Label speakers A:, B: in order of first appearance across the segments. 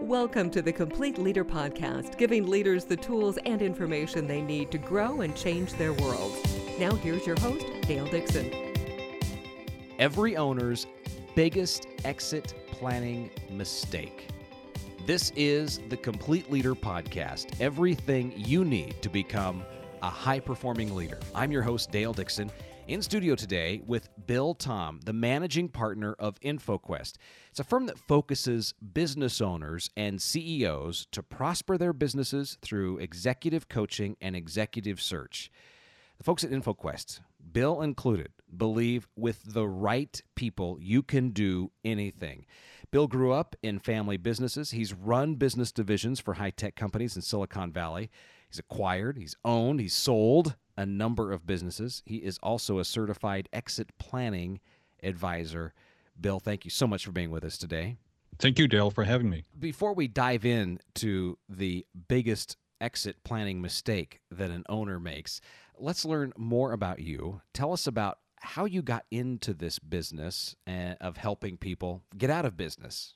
A: Welcome to the Complete Leader Podcast, giving leaders the tools and information they need to grow and change their world. Now, here's your host, Dale Dixon.
B: Every owner's biggest exit planning mistake. This is the Complete Leader Podcast, everything you need to become a high performing leader. I'm your host, Dale Dixon. In studio today with Bill Tom, the managing partner of InfoQuest. It's a firm that focuses business owners and CEOs to prosper their businesses through executive coaching and executive search. The folks at InfoQuest, Bill included, believe with the right people you can do anything. Bill grew up in family businesses. He's run business divisions for high tech companies in Silicon Valley. He's acquired, he's owned, he's sold a number of businesses. He is also a certified exit planning advisor. Bill, thank you so much for being with us today.
C: Thank you, Dale, for having me.
B: Before we dive in to the biggest exit planning mistake that an owner makes, let's learn more about you. Tell us about how you got into this business eh, of helping people get out of business.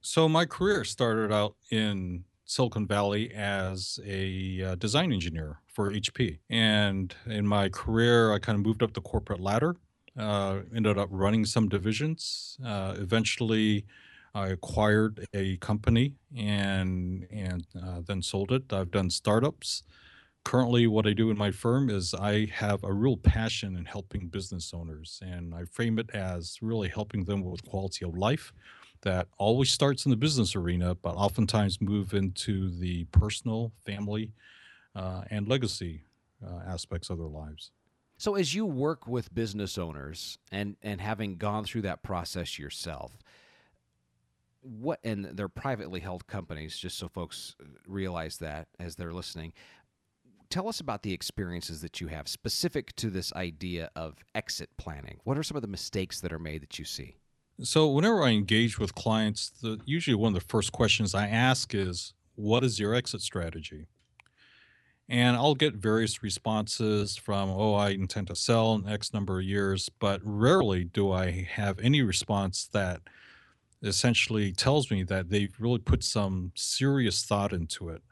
C: So, my career started out in Silicon Valley as a uh, design engineer for HP. And in my career, I kind of moved up the corporate ladder, uh, ended up running some divisions. Uh, eventually, I acquired a company and and uh, then sold it. I've done startups. Currently, what I do in my firm is I have a real passion in helping business owners, and I frame it as really helping them with quality of life that always starts in the business arena, but oftentimes move into the personal, family, uh, and legacy uh, aspects of their lives.
B: So, as you work with business owners and and having gone through that process yourself, what and they're privately held companies, just so folks realize that as they're listening. Tell us about the experiences that you have specific to this idea of exit planning. What are some of the mistakes that are made that you see?
C: So, whenever I engage with clients, the, usually one of the first questions I ask is, What is your exit strategy? And I'll get various responses from, Oh, I intend to sell in X number of years, but rarely do I have any response that essentially tells me that they've really put some serious thought into it.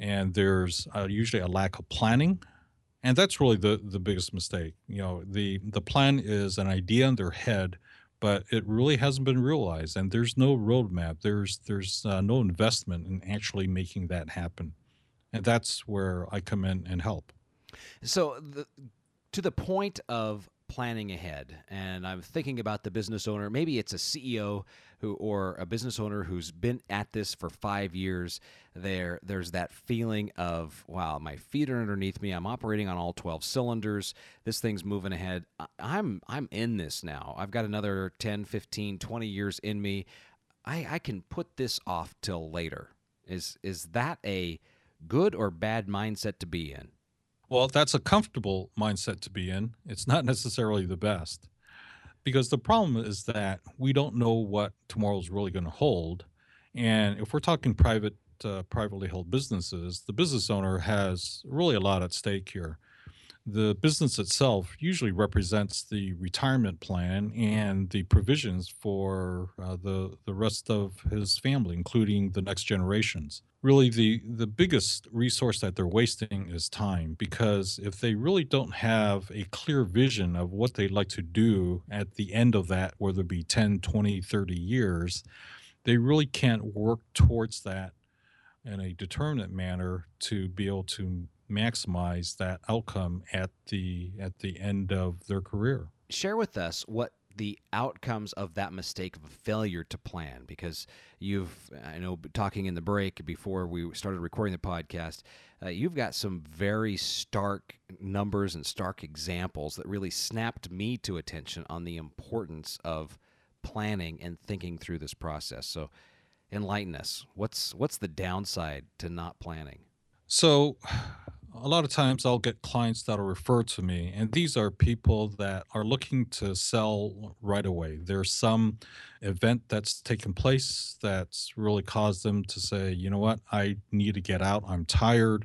C: And there's uh, usually a lack of planning and that's really the the biggest mistake you know the the plan is an idea in their head but it really hasn't been realized and there's no roadmap there's there's uh, no investment in actually making that happen and that's where i come in and help.
B: So the, to the point of planning ahead. And i'm thinking about the business owner. Maybe it's a ceo who or a business owner who's been at this for five years. There there's that feeling of wow my feet are underneath me. I'm operating on all 12 cylinders. This thing's moving ahead. I'm i'm in this now. I've got another 10 15 20 years in me. I i can put this off till later. Is is that a good or bad mindset to be in
C: well that's a comfortable mindset to be in. It's not necessarily the best. Because the problem is that we don't know what tomorrow is really going to hold. And if we're talking private uh, privately held businesses, the business owner has really a lot at stake here. The business itself usually represents the retirement plan and the provisions for uh, the the rest of his family, including the next generations. Really, the the biggest resource that they're wasting is time because if they really don't have a clear vision of what they'd like to do at the end of that, whether it be 10, 20, 30 years, they really can't work towards that in a determinate manner to be able to maximize that outcome at the at the end of their career.
B: Share with us what the outcomes of that mistake of a failure to plan because you've i know talking in the break before we started recording the podcast uh, you've got some very stark numbers and stark examples that really snapped me to attention on the importance of planning and thinking through this process so enlighten us. What's what's the downside to not planning?
C: So a lot of times I'll get clients that'll refer to me, and these are people that are looking to sell right away. There's some event that's taken place that's really caused them to say, you know what, I need to get out. I'm tired.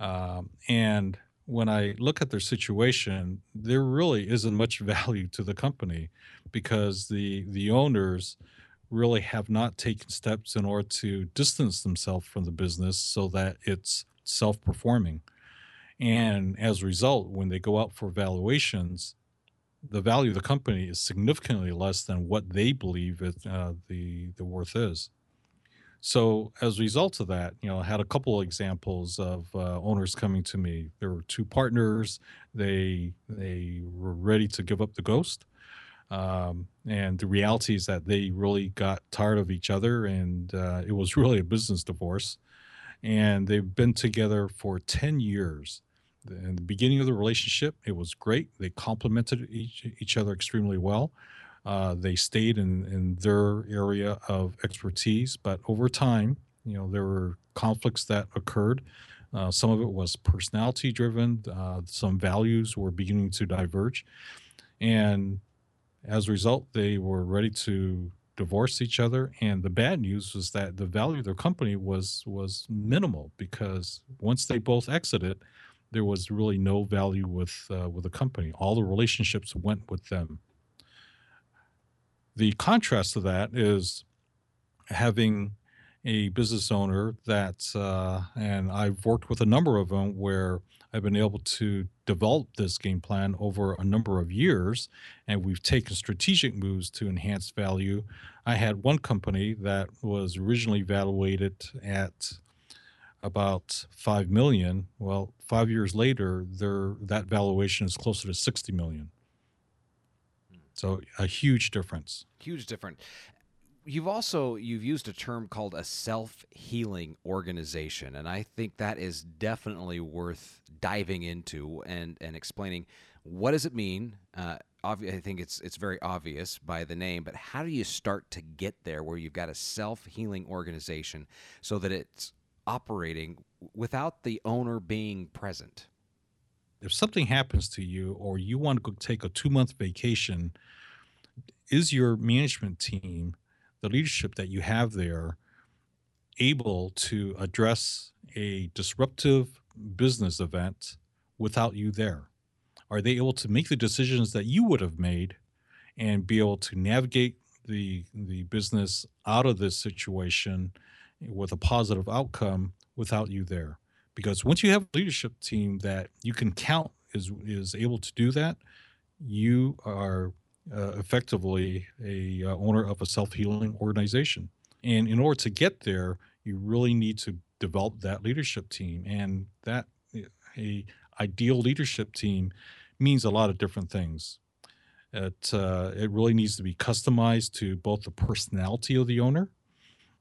C: Um, and when I look at their situation, there really isn't much value to the company because the the owners really have not taken steps in order to distance themselves from the business so that it's self performing. And as a result, when they go out for valuations, the value of the company is significantly less than what they believe it, uh, the the worth is. So as a result of that, you know, I had a couple of examples of uh, owners coming to me. There were two partners. They they were ready to give up the ghost, um, and the reality is that they really got tired of each other, and uh, it was really a business divorce. And they've been together for ten years. In the beginning of the relationship, it was great. They complemented each each other extremely well uh, they stayed in, in their area of expertise, but over time, you know, there were conflicts that occurred. Uh, some of it was personality driven. Uh, some values were beginning to diverge, and as a result, they were ready to divorce each other. And the bad news was that the value of their company was was minimal because once they both exited, there was really no value with uh, with the company. All the relationships went with them. The contrast to that is having a business owner that, uh, and I've worked with a number of them where I've been able to develop this game plan over a number of years, and we've taken strategic moves to enhance value. I had one company that was originally evaluated at about five million. Well, five years later, their that valuation is closer to sixty million. So a huge difference.
B: Huge difference. You've also you've used a term called a self-healing organization and I think that is definitely worth diving into and and explaining what does it mean? Uh, I think it's it's very obvious by the name, but how do you start to get there where you've got a self-healing organization so that it's operating without the owner being present?
C: if something happens to you or you want to go take a two month vacation, is your management team, the leadership that you have there, able to address a disruptive business event without you there? Are they able to make the decisions that you would have made and be able to navigate the the business out of this situation with a positive outcome without you there? because once you have a leadership team that you can count is is able to do that, you are uh, effectively a uh, owner of a self healing organization. And in order to get there, you really need to develop that leadership team, and that a ideal leadership team means a lot of different things. It uh, it really needs to be customized to both the personality of the owner,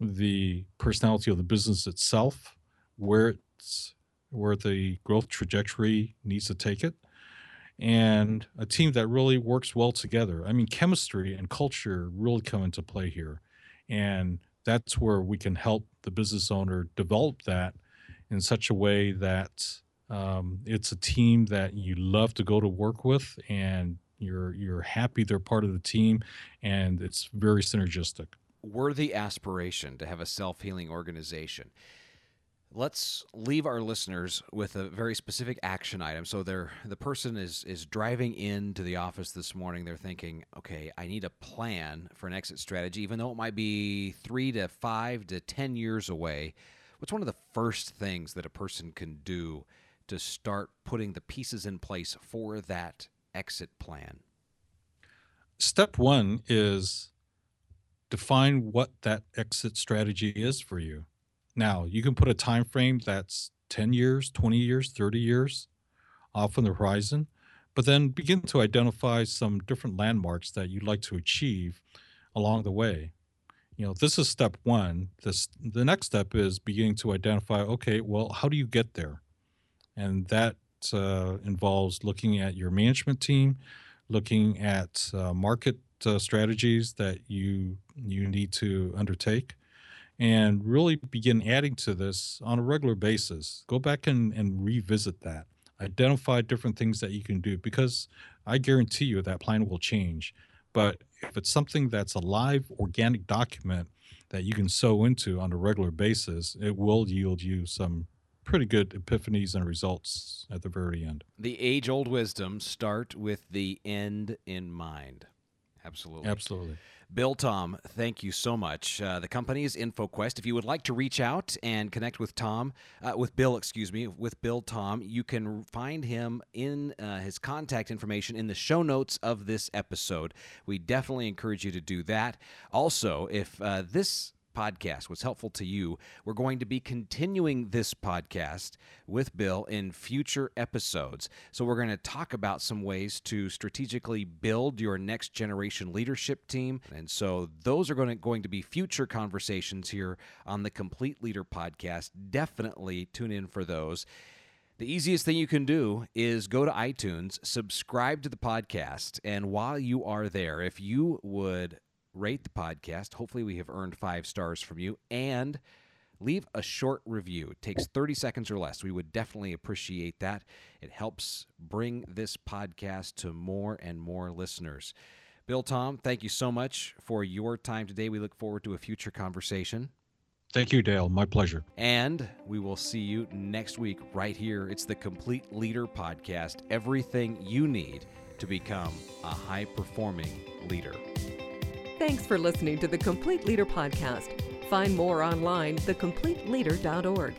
C: the personality of the business itself, where it's where the growth trajectory needs to take it and a team that really works well together. I mean, chemistry and culture really come into play here. And that's where we can help the business owner develop that in such a way that um, it's a team that you love to go to work with and you're you're happy they're part of the team and it's very synergistic
B: worthy aspiration to have a self-healing organization. Let's leave our listeners with a very specific action item. So they're the person is is driving into the office this morning. They're thinking okay i need a plan for an exit strategy even though it might be three to five to ten years away. What's one of the first things that a person can do to start putting the pieces in place for that exit plan?
C: Step one is define what that exit strategy is for you now, you can put a time frame that's 10 years, 20 years, 30 years off on the horizon, but then begin to identify some different landmarks that you'd like to achieve along the way. You know, this is step one. This the next step is beginning to identify, okay, well, how do you get there? And that uh, involves looking at your management team, looking at uh, market uh, strategies that you you need to undertake, and really begin adding to this on a regular basis. Go back and, and revisit that. Identify different things that you can do because I guarantee you that plan will change. But if it's something that's a live organic document that you can sew into on a regular basis, it will yield you some pretty good epiphanies and results at the very end.
B: The age old wisdom start with the end in mind. Absolutely.
C: Absolutely.
B: Bill Tom, thank you so much. Uh, the company is InfoQuest. If you would like to reach out and connect with Tom, uh, with Bill, excuse me, with Bill Tom, you can find him in uh, his contact information in the show notes of this episode. We definitely encourage you to do that. Also, if uh, this podcast was helpful to you, we're going to be continuing this podcast with Bill in future episodes. So, we're going to talk about some ways to strategically build your next generation leadership team. And so, those are going to, going to be future conversations here on the Complete Leader podcast. Definitely tune in for those. The easiest thing you can do is go to iTunes, subscribe to the podcast, and while you are there, if you would rate the podcast. Hopefully, we have earned five stars from you and leave a short review. It takes 30 seconds or less. We would definitely appreciate that. It helps bring this podcast to more and more listeners. Bill Tom, thank you so much for your time today. We look forward to a future conversation.
C: Thank you, Dale. My pleasure.
B: And we will see you next week right here. It's the Complete Leader Podcast everything you need to become a high performing leader.
A: Thanks for listening to the Complete Leader Podcast. Find more online, thecompleteleader.org.